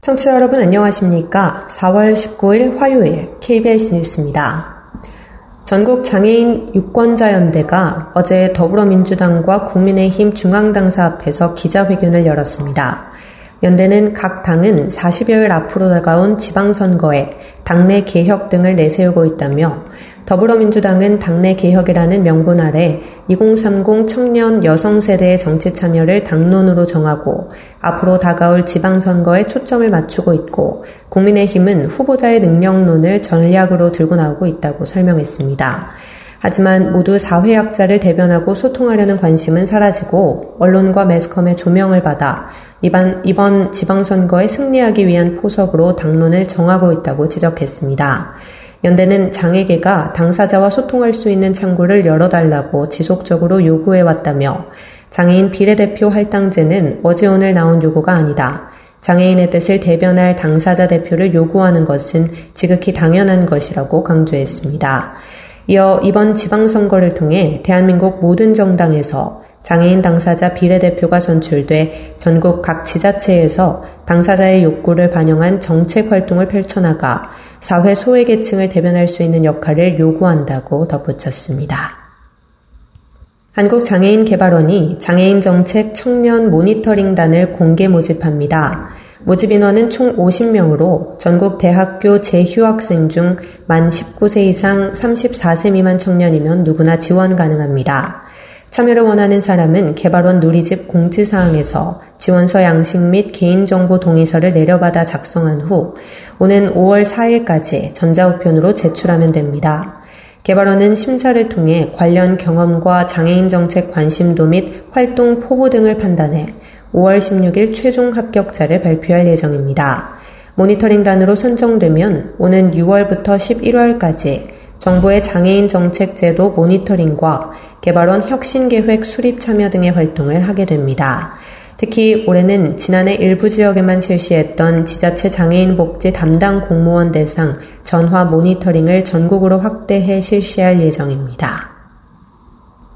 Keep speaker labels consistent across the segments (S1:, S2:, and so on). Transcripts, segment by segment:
S1: 청취자 여러분 안녕하십니까? 4월 19일 화요일 KBS 뉴스입니다. 전국 장애인 유권자연대가 어제 더불어민주당과 국민의힘 중앙당사 앞에서 기자회견을 열었습니다. 연대는 각 당은 40여일 앞으로 다가온 지방선거에 당내 개혁 등을 내세우고 있다며 더불어민주당은 당내 개혁이라는 명분 아래 2030 청년 여성 세대의 정치 참여를 당론으로 정하고 앞으로 다가올 지방선거에 초점을 맞추고 있고 국민의힘은 후보자의 능력론을 전략으로 들고 나오고 있다고 설명했습니다. 하지만 모두 사회학자를 대변하고 소통하려는 관심은 사라지고 언론과 매스컴의 조명을 받아 이번, 이번 지방선거에 승리하기 위한 포석으로 당론을 정하고 있다고 지적했습니다. 연대는 장애계가 당사자와 소통할 수 있는 창구를 열어달라고 지속적으로 요구해왔다며 장애인 비례대표 할당제는 어제 오늘 나온 요구가 아니다. 장애인의 뜻을 대변할 당사자 대표를 요구하는 것은 지극히 당연한 것이라고 강조했습니다. 이어 이번 지방선거를 통해 대한민국 모든 정당에서 장애인 당사자 비례대표가 선출돼 전국 각 지자체에서 당사자의 욕구를 반영한 정책 활동을 펼쳐나가 사회 소외계층을 대변할 수 있는 역할을 요구한다고 덧붙였습니다. 한국장애인개발원이 장애인 정책 청년 모니터링단을 공개 모집합니다. 모집 인원은 총 50명으로 전국 대학교 재휴학생 중 만 19세 이상 34세 미만 청년이면 누구나 지원 가능합니다. 참여를 원하는 사람은 개발원 누리집 공지사항에서 지원서 양식 및 개인정보 동의서를 내려받아 작성한 후 오는 5월 4일까지 전자우편으로 제출하면 됩니다. 개발원은 심사를 통해 관련 경험과 장애인 정책 관심도 및 활동 포부 등을 판단해 5월 16일 최종 합격자를 발표할 예정입니다. 모니터링단으로 선정되면 오는 6월부터 11월까지 정부의 장애인 정책 제도 모니터링과 개발원 혁신 계획 수립 참여 등의 활동을 하게 됩니다. 특히 올해는 지난해 일부 지역에만 실시했던 지자체 장애인 복지 담당 공무원 대상 전화 모니터링을 전국으로 확대해 실시할 예정입니다.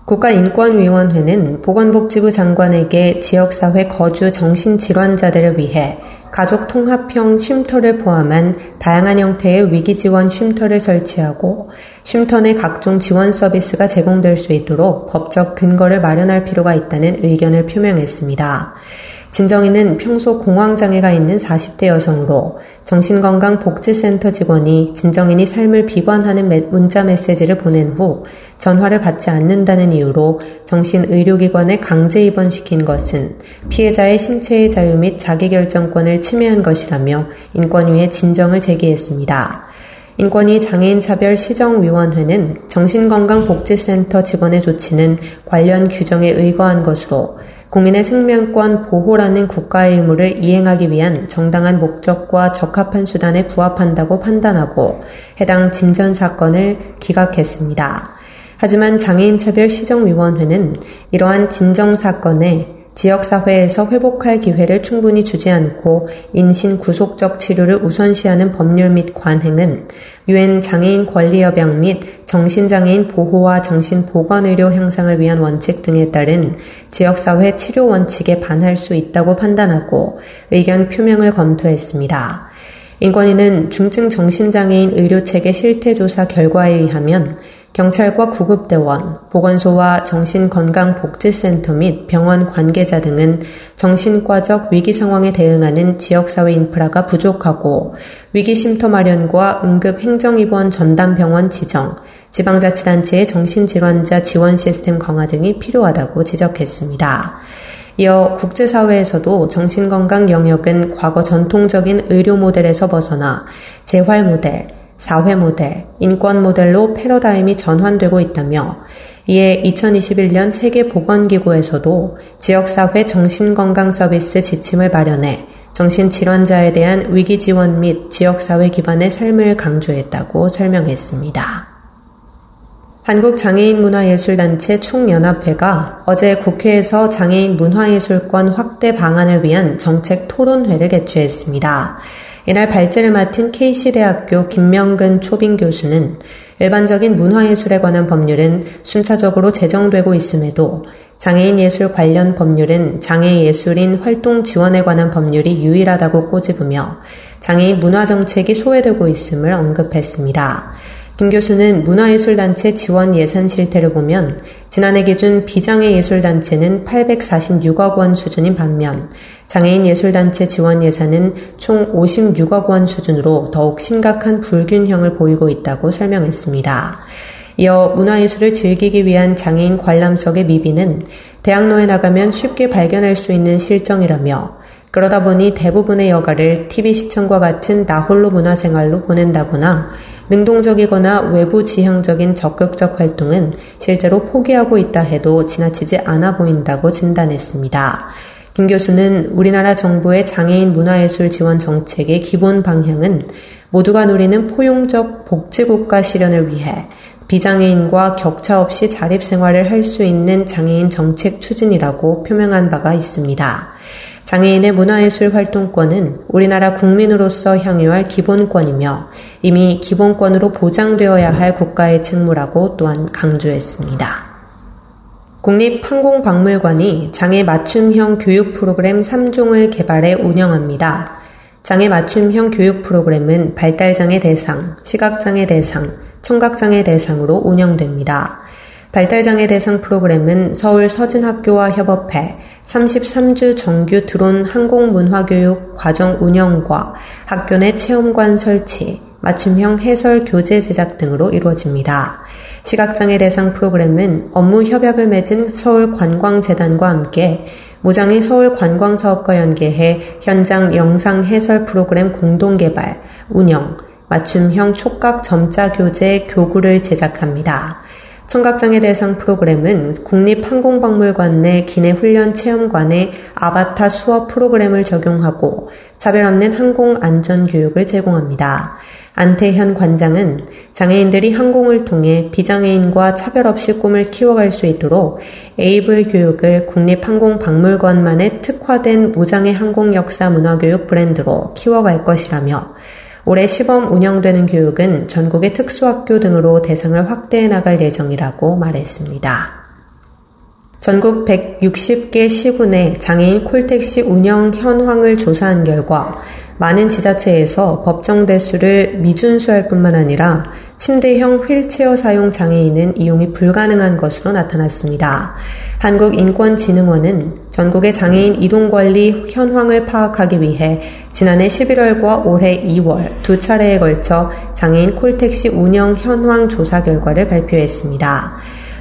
S1: 국가인권위원회는 보건복지부 장관에게 지역사회 거주 정신질환자들을 위해 가족 통합형 쉼터를 포함한 다양한 형태의 위기지원 쉼터를 설치하고 쉼터 내 각종 지원 서비스가 제공될 수 있도록 법적 근거를 마련할 필요가 있다는 의견을 표명했습니다. 진정이는 평소 공황장애가 있는 40대 여성으로 정신건강복지센터 직원이 진정인이 삶을 비관하는 문자 메시지를 보낸 후 전화를 받지 않는다는 이유로 정신의료기관에 강제 입원시킨 것은 피해자의 신체의 자유 및 자기결정권을 침해한 것이라며 인권위에 진정을 제기했습니다. 인권위 장애인차별 시정위원회는 정신건강복지센터 직원의 조치는 관련 규정에 의거한 것으로 국민의 생명권 보호라는 국가의 의무를 이행하기 위한 정당한 목적과 적합한 수단에 부합한다고 판단하고 해당 진전 사건을 기각했습니다. 하지만 장애인차별 시정위원회는 이러한 진정 사건에 지역사회에서 회복할 기회를 충분히 주지 않고 인신 구속적 치료를 우선시하는 법률 및 관행은 유엔 장애인 권리협약 및 정신장애인 보호와 정신보건의료 향상을 위한 원칙 등에 따른 지역사회 치료 원칙에 반할 수 있다고 판단하고 의견 표명을 검토했습니다. 인권위는 중증 정신장애인 의료체계 실태조사 결과에 의하면 경찰과 구급대원, 보건소와 정신건강복지센터 및 병원 관계자 등은 정신과적 위기 상황에 대응하는 지역사회 인프라가 부족하고 위기 쉼터 마련과 응급 행정입원 전담병원 지정, 지방자치단체의 정신질환자 지원 시스템 강화 등이 필요하다고 지적했습니다. 이어 국제사회에서도 정신건강 영역은 과거 전통적인 의료 모델에서 벗어나 재활 모델, 사회 모델, 인권 모델로 패러다임이 전환되고 있다며 이에 2021년 세계보건기구에서도 지역사회 정신건강 서비스 지침을 마련해 정신질환자에 대한 위기 지원 및 지역사회 기반의 삶을 강조했다고 설명했습니다. 한국장애인문화예술단체 총연합회가 어제 국회에서 장애인 문화예술권 확대 방안을 위한 정책 토론회를 개최했습니다. 이날 발제를 맡은 KC대학교 김명근 초빙 교수는 일반적인 문화예술에 관한 법률은 순차적으로 제정되고 있음에도 장애인 예술 관련 법률은 장애 예술인 활동 지원에 관한 법률이 유일하다고 꼬집으며 장애인 문화 정책이 소외되고 있음을 언급했습니다. 김 교수는 문화예술단체 지원 예산 실태를 보면 지난해 기준 비장애 예술단체는 846억 원 수준인 반면 장애인 예술단체 지원 예산은 총 56억 원 수준으로 더욱 심각한 불균형을 보이고 있다고 설명했습니다. 이어 문화예술을 즐기기 위한 장애인 관람석의 미비는 대학로에 나가면 쉽게 발견할 수 있는 실정이라며 그러다 보니 대부분의 여가를 TV 시청과 같은 나홀로 문화생활로 보낸다거나 능동적이거나 외부 지향적인 적극적 활동은 실제로 포기하고 있다 해도 지나치지 않아 보인다고 진단했습니다. 김 교수는 우리나라 정부의 장애인 문화예술 지원 정책의 기본 방향은 모두가 누리는 포용적 복지국가 실현을 위해 비장애인과 격차 없이 자립생활을 할 수 있는 장애인 정책 추진이라고 표명한 바가 있습니다. 장애인의 문화예술 활동권은 우리나라 국민으로서 향유할 기본권이며 이미 기본권으로 보장되어야 할 국가의 책무라고 또한 강조했습니다. 국립항공박물관이 장애 맞춤형 교육 프로그램 3종을 개발해 운영합니다. 장애 맞춤형 교육 프로그램은 발달장애 대상, 시각장애 대상, 청각장애 대상으로 운영됩니다. 발달장애 대상 프로그램은 서울 서진학교와 협업해 33주 정규 드론 항공문화교육 과정 운영과 학교 내 체험관 설치, 맞춤형 해설 교재 제작 등으로 이루어집니다. 시각장애 대상 프로그램은 업무 협약을 맺은 서울관광재단과 함께 무장의 서울관광사업과 연계해 현장 영상 해설 프로그램 공동 개발, 운영, 맞춤형 촉각 점자 교재 교구를 제작합니다. 청각장애 대상 프로그램은 국립항공박물관 내 기내 훈련 체험관에 아바타 수업 프로그램을 적용하고 차별 없는 항공 안전 교육을 제공합니다. 안태현 관장은 장애인들이 항공을 통해 비장애인과 차별 없이 꿈을 키워갈 수 있도록 에이블 교육을 국립항공박물관만의 특화된 무장애 항공 역사 문화교육 브랜드로 키워갈 것이라며 올해 시범 운영되는 교육은 전국의 특수학교 등으로 대상을 확대해 나갈 예정이라고 말했습니다. 전국 160개 시군의 장애인 콜택시 운영 현황을 조사한 결과 많은 지자체에서 법정 대수를 미준수할 뿐만 아니라 침대형 휠체어 사용 장애인은 이용이 불가능한 것으로 나타났습니다. 한국인권진흥원은 전국의 장애인 이동관리 현황을 파악하기 위해 지난해 11월과 올해 2월 두 차례에 걸쳐 장애인 콜택시 운영 현황 조사 결과를 발표했습니다.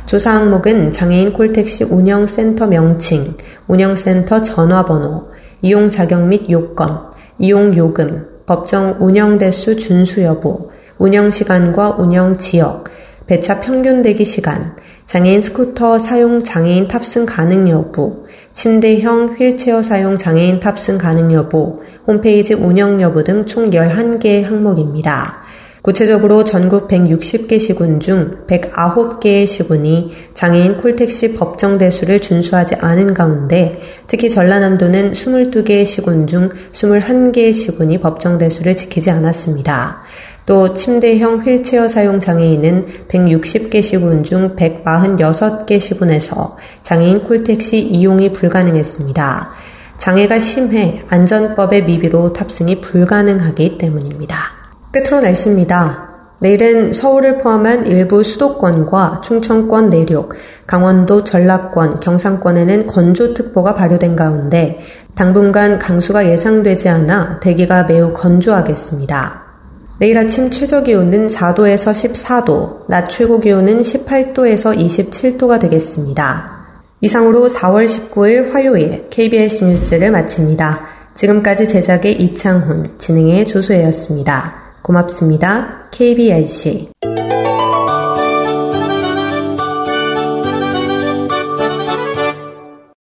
S1: 조사 항목은 장애인 콜택시 운영센터 명칭, 운영센터 전화번호, 이용 자격 및 요건, 이용 요금, 법정 운영 대수 준수 여부, 운영 시간과 운영 지역, 배차 평균 대기 시간, 장애인 스쿠터 사용 장애인 탑승 가능 여부, 침대형 휠체어 사용 장애인 탑승 가능 여부, 홈페이지 운영 여부 등 총 11개의 항목입니다. 구체적으로 전국 160개 시군 중 109개의 시군이 장애인 콜택시 법정 대수를 준수하지 않은 가운데 특히 전라남도는 22개의 시군 중 21개의 시군이 법정 대수를 지키지 않았습니다. 또 침대형 휠체어 사용 장애인은 160개 시군 중 146개 시군에서 장애인 콜택시 이용이 불가능했습니다. 장애가 심해 안전법의 미비로 탑승이 불가능하기 때문입니다. 끝으로 날씨입니다. 내일은 서울을 포함한 일부 수도권과 충청권 내륙, 강원도 전라권, 경상권에는 건조특보가 발효된 가운데 당분간 강수가 예상되지 않아 대기가 매우 건조하겠습니다. 내일 아침 최저 기온은 4도에서 14도, 낮 최고 기온은 18도에서 27도가 되겠습니다. 이상으로 4월 19일 화요일 KBS 뉴스를 마칩니다. 지금까지 제작의 이창훈, 진행의 조소혜였습니다. 고맙습니다. KBRC